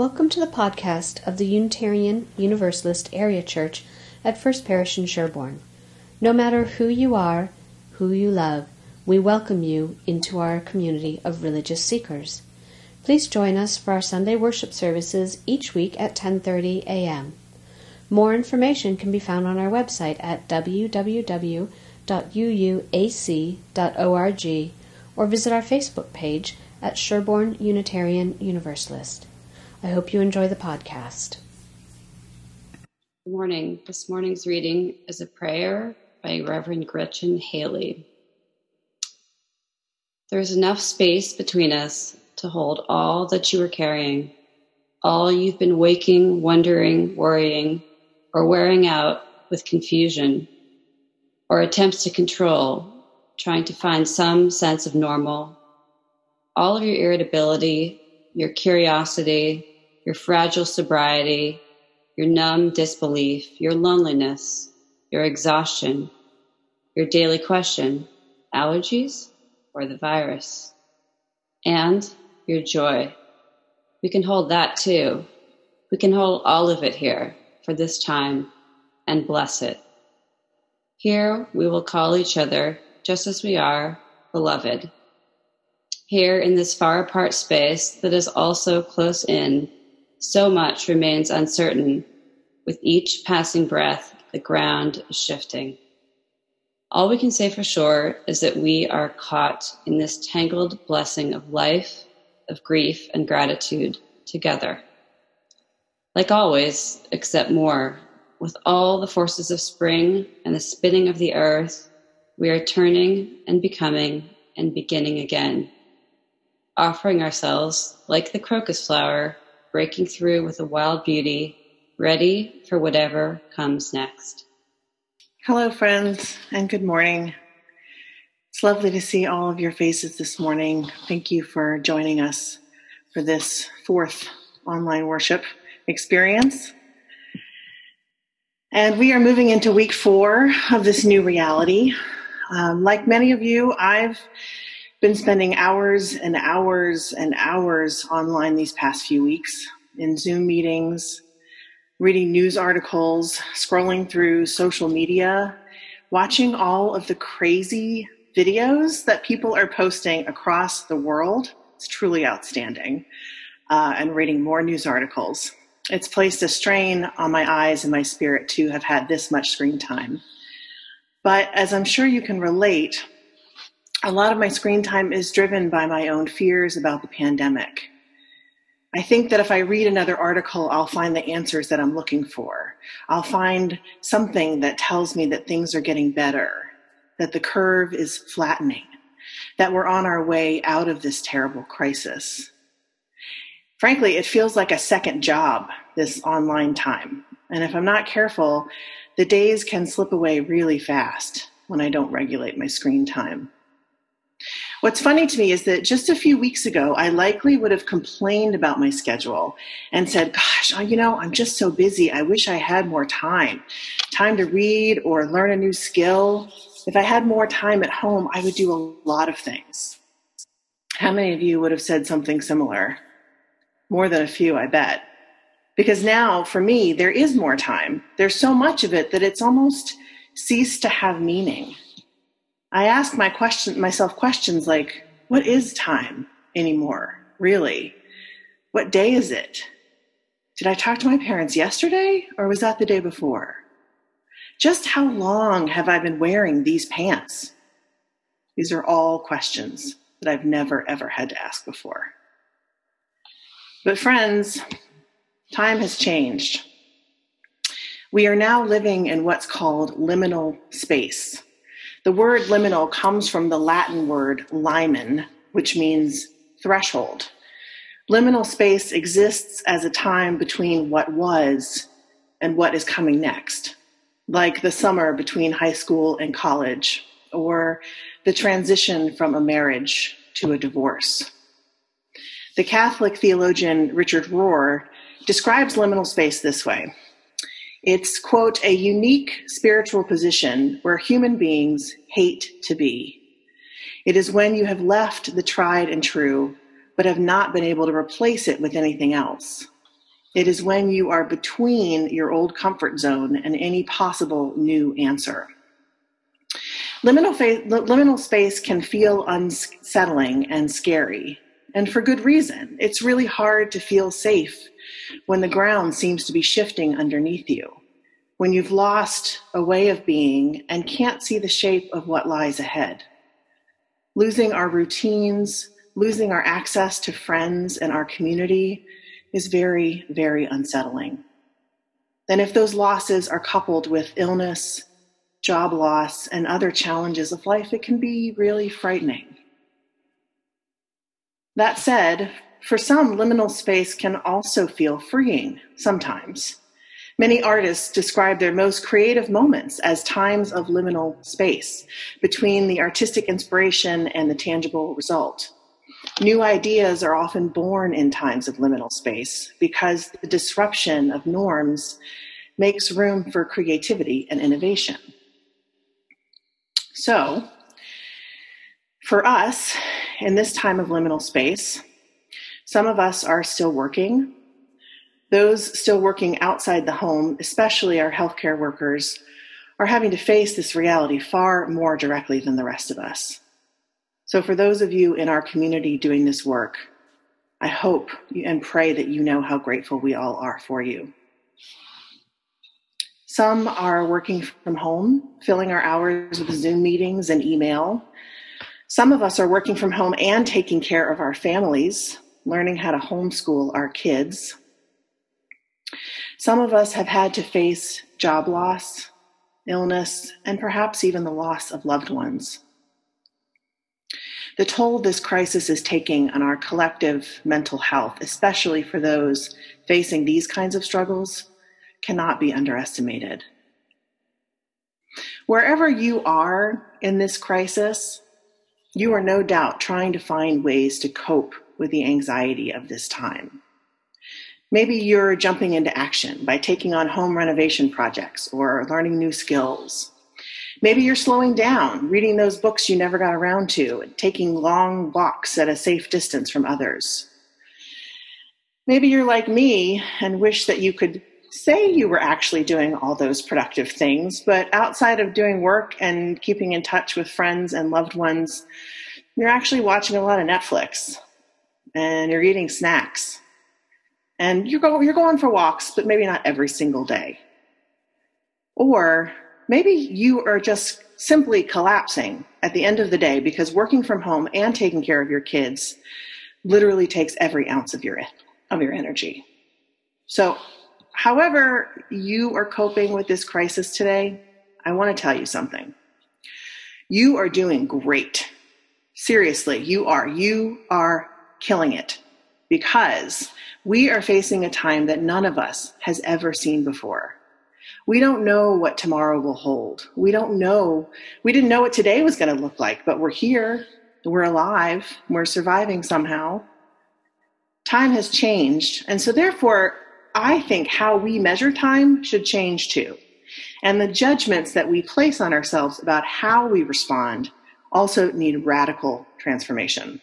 Welcome to the podcast of the Unitarian Universalist Area Church at First Parish in Sherborn. No matter who you are, who you love, we welcome you into our community of religious seekers. Please join us for our Sunday worship services each week at 10:30 a.m. More information can be found on our website at www.uuac.org or visit our Facebook page at Sherborn Unitarian Universalist. I hope you enjoy the podcast. Good morning. This morning's reading is a prayer by Reverend Gretchen Haley. There is enough space between us to hold all that you are carrying, all you've been waking, wondering, worrying, or wearing out with confusion, or attempts to control, trying to find some sense of normal. All of your irritability, your curiosity, your fragile sobriety, your numb disbelief, your loneliness, your exhaustion, your daily question allergies or the virus, and your joy. We can hold that too. We can hold all of it here for this time and bless it. Here we will call each other just as we are, beloved. Here in this far apart space that is also close in, so much remains uncertain. With each passing breath, the ground is shifting. All we can say for sure is that we are caught in this tangled blessing of life, of grief, and gratitude together. Like always, except more, with all the forces of spring and the spinning of the earth, we are turning and becoming and beginning again, offering ourselves, like the crocus flower, breaking through with a wild beauty, ready for whatever comes next. Hello, friends, and good morning. It's lovely to see all of your faces this morning. Thank you for joining us for this fourth online worship experience. And we are moving into week four of this new reality. Um, like many of you, I've been spending hours and hours and hours online these past few weeks in Zoom meetings, reading news articles, scrolling through social media, watching all of the crazy videos that people are posting across the world. It's truly outstanding. Uh, and reading more news articles. It's placed a strain on my eyes and my spirit to have had this much screen time. But as I'm sure you can relate, a lot of my screen time is driven by my own fears about the pandemic. I think that if I read another article, I'll find the answers that I'm looking for. I'll find something that tells me that things are getting better, that the curve is flattening, that we're on our way out of this terrible crisis. Frankly, it feels like a second job, this online time. And if I'm not careful, the days can slip away really fast when I don't regulate my screen time. What's funny to me is that just a few weeks ago, I likely would have complained about my schedule and said, Gosh, you know, I'm just so busy. I wish I had more time. Time to read or learn a new skill. If I had more time at home, I would do a lot of things. How many of you would have said something similar? More than a few, I bet. Because now, for me, there is more time. There's so much of it that it's almost ceased to have meaning. I ask my question, myself questions like, what is time anymore? Really? What day is it? Did I talk to my parents yesterday or was that the day before? Just how long have I been wearing these pants? These are all questions that I've never ever had to ask before. But friends, time has changed. We are now living in what's called liminal space. The word liminal comes from the Latin word limen, which means threshold. Liminal space exists as a time between what was and what is coming next, like the summer between high school and college, or the transition from a marriage to a divorce. The Catholic theologian Richard Rohr describes liminal space this way it's, quote, a unique spiritual position where human beings hate to be. It is when you have left the tried and true, but have not been able to replace it with anything else. It is when you are between your old comfort zone and any possible new answer. Liminal, liminal space can feel unsettling and scary, and for good reason. It's really hard to feel safe when the ground seems to be shifting underneath you, when you've lost a way of being and can't see the shape of what lies ahead. Losing our routines, losing our access to friends and our community is very, very unsettling. Then, if those losses are coupled with illness, job loss, and other challenges of life, it can be really frightening. That said, for some, liminal space can also feel freeing sometimes. Many artists describe their most creative moments as times of liminal space between the artistic inspiration and the tangible result. New ideas are often born in times of liminal space because the disruption of norms makes room for creativity and innovation. So, for us, in this time of liminal space, some of us are still working. Those still working outside the home, especially our healthcare workers, are having to face this reality far more directly than the rest of us. So, for those of you in our community doing this work, I hope and pray that you know how grateful we all are for you. Some are working from home, filling our hours with Zoom meetings and email. Some of us are working from home and taking care of our families, learning how to homeschool our kids. Some of us have had to face job loss, illness, and perhaps even the loss of loved ones. The toll this crisis is taking on our collective mental health, especially for those facing these kinds of struggles, cannot be underestimated. Wherever you are in this crisis, you are no doubt trying to find ways to cope with the anxiety of this time. Maybe you're jumping into action by taking on home renovation projects or learning new skills. Maybe you're slowing down, reading those books you never got around to, and taking long walks at a safe distance from others. Maybe you're like me and wish that you could say you were actually doing all those productive things, but outside of doing work and keeping in touch with friends and loved ones, you're actually watching a lot of Netflix and you're eating snacks. And you're, go, you're going for walks, but maybe not every single day. Or maybe you are just simply collapsing at the end of the day because working from home and taking care of your kids literally takes every ounce of your of your energy. So, however you are coping with this crisis today, I want to tell you something. You are doing great. Seriously, you are. You are killing it because we are facing a time that none of us has ever seen before. We don't know what tomorrow will hold. We don't know. We didn't know what today was going to look like, but we're here. We're alive. We're surviving somehow. Time has changed. And so, therefore, I think how we measure time should change too. And the judgments that we place on ourselves about how we respond also need radical transformation.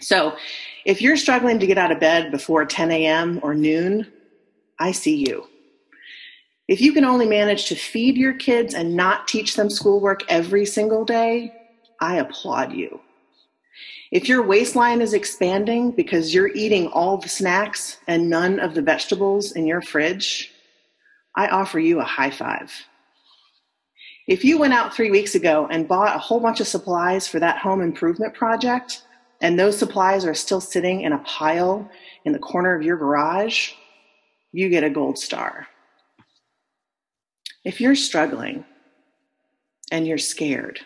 So, if you're struggling to get out of bed before 10 a.m. or noon, I see you. If you can only manage to feed your kids and not teach them schoolwork every single day, I applaud you. If your waistline is expanding because you're eating all the snacks and none of the vegetables in your fridge, I offer you a high five. If you went out three weeks ago and bought a whole bunch of supplies for that home improvement project, and those supplies are still sitting in a pile in the corner of your garage, you get a gold star. If you're struggling and you're scared,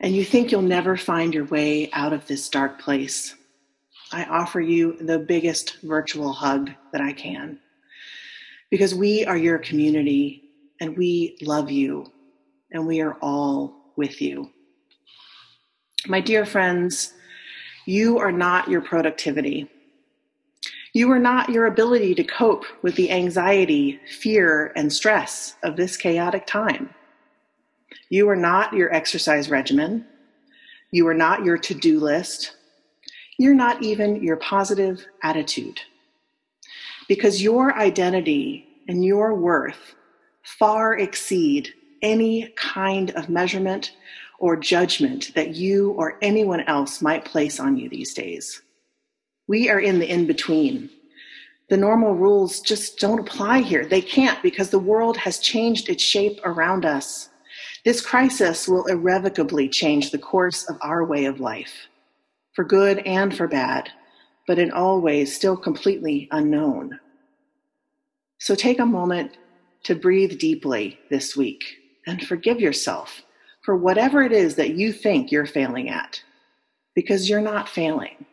and you think you'll never find your way out of this dark place, I offer you the biggest virtual hug that I can. Because we are your community and we love you and we are all with you. My dear friends, you are not your productivity. You are not your ability to cope with the anxiety, fear, and stress of this chaotic time. You are not your exercise regimen. You are not your to do list. You're not even your positive attitude. because your identity and your worth far exceed any kind of measurement or judgment that you or anyone else might place on you these days. We are in the in between. The normal rules just don't apply here. They can't because the world has changed its shape around us. This crisis will irrevocably change the course of our way of life, for good and for bad, but in all ways still completely unknown. So take a moment to breathe deeply this week and forgive yourself for whatever it is that you think you're failing at, because you're not failing,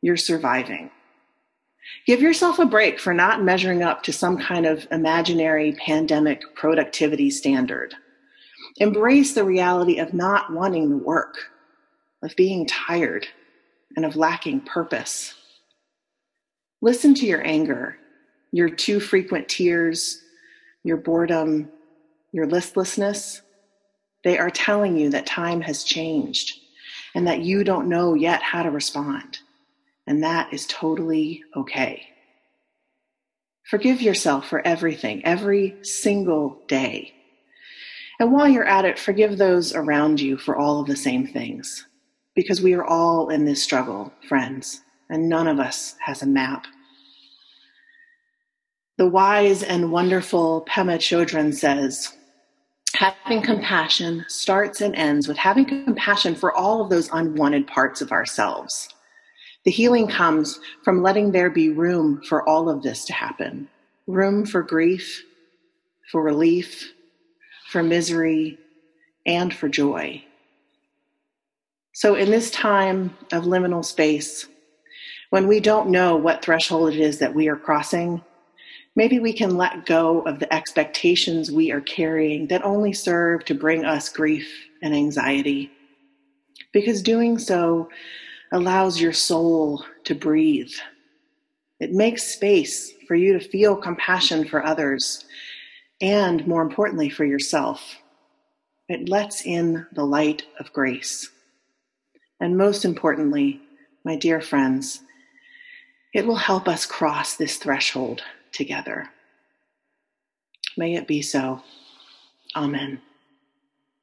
you're surviving. Give yourself a break for not measuring up to some kind of imaginary pandemic productivity standard. Embrace the reality of not wanting the work, of being tired, and of lacking purpose. Listen to your anger, your too frequent tears, your boredom, your listlessness, they are telling you that time has changed and that you don't know yet how to respond. And that is totally okay. Forgive yourself for everything, every single day. And while you're at it, forgive those around you for all of the same things. Because we are all in this struggle, friends, and none of us has a map. The wise and wonderful Pema Chodron says, having compassion starts and ends with having compassion for all of those unwanted parts of ourselves. The healing comes from letting there be room for all of this to happen room for grief, for relief, for misery, and for joy. So, in this time of liminal space, when we don't know what threshold it is that we are crossing, maybe we can let go of the expectations we are carrying that only serve to bring us grief and anxiety. Because doing so allows your soul to breathe. It makes space for you to feel compassion for others and, more importantly, for yourself. It lets in the light of grace. And most importantly, my dear friends, it will help us cross this threshold together. May it be so. Amen.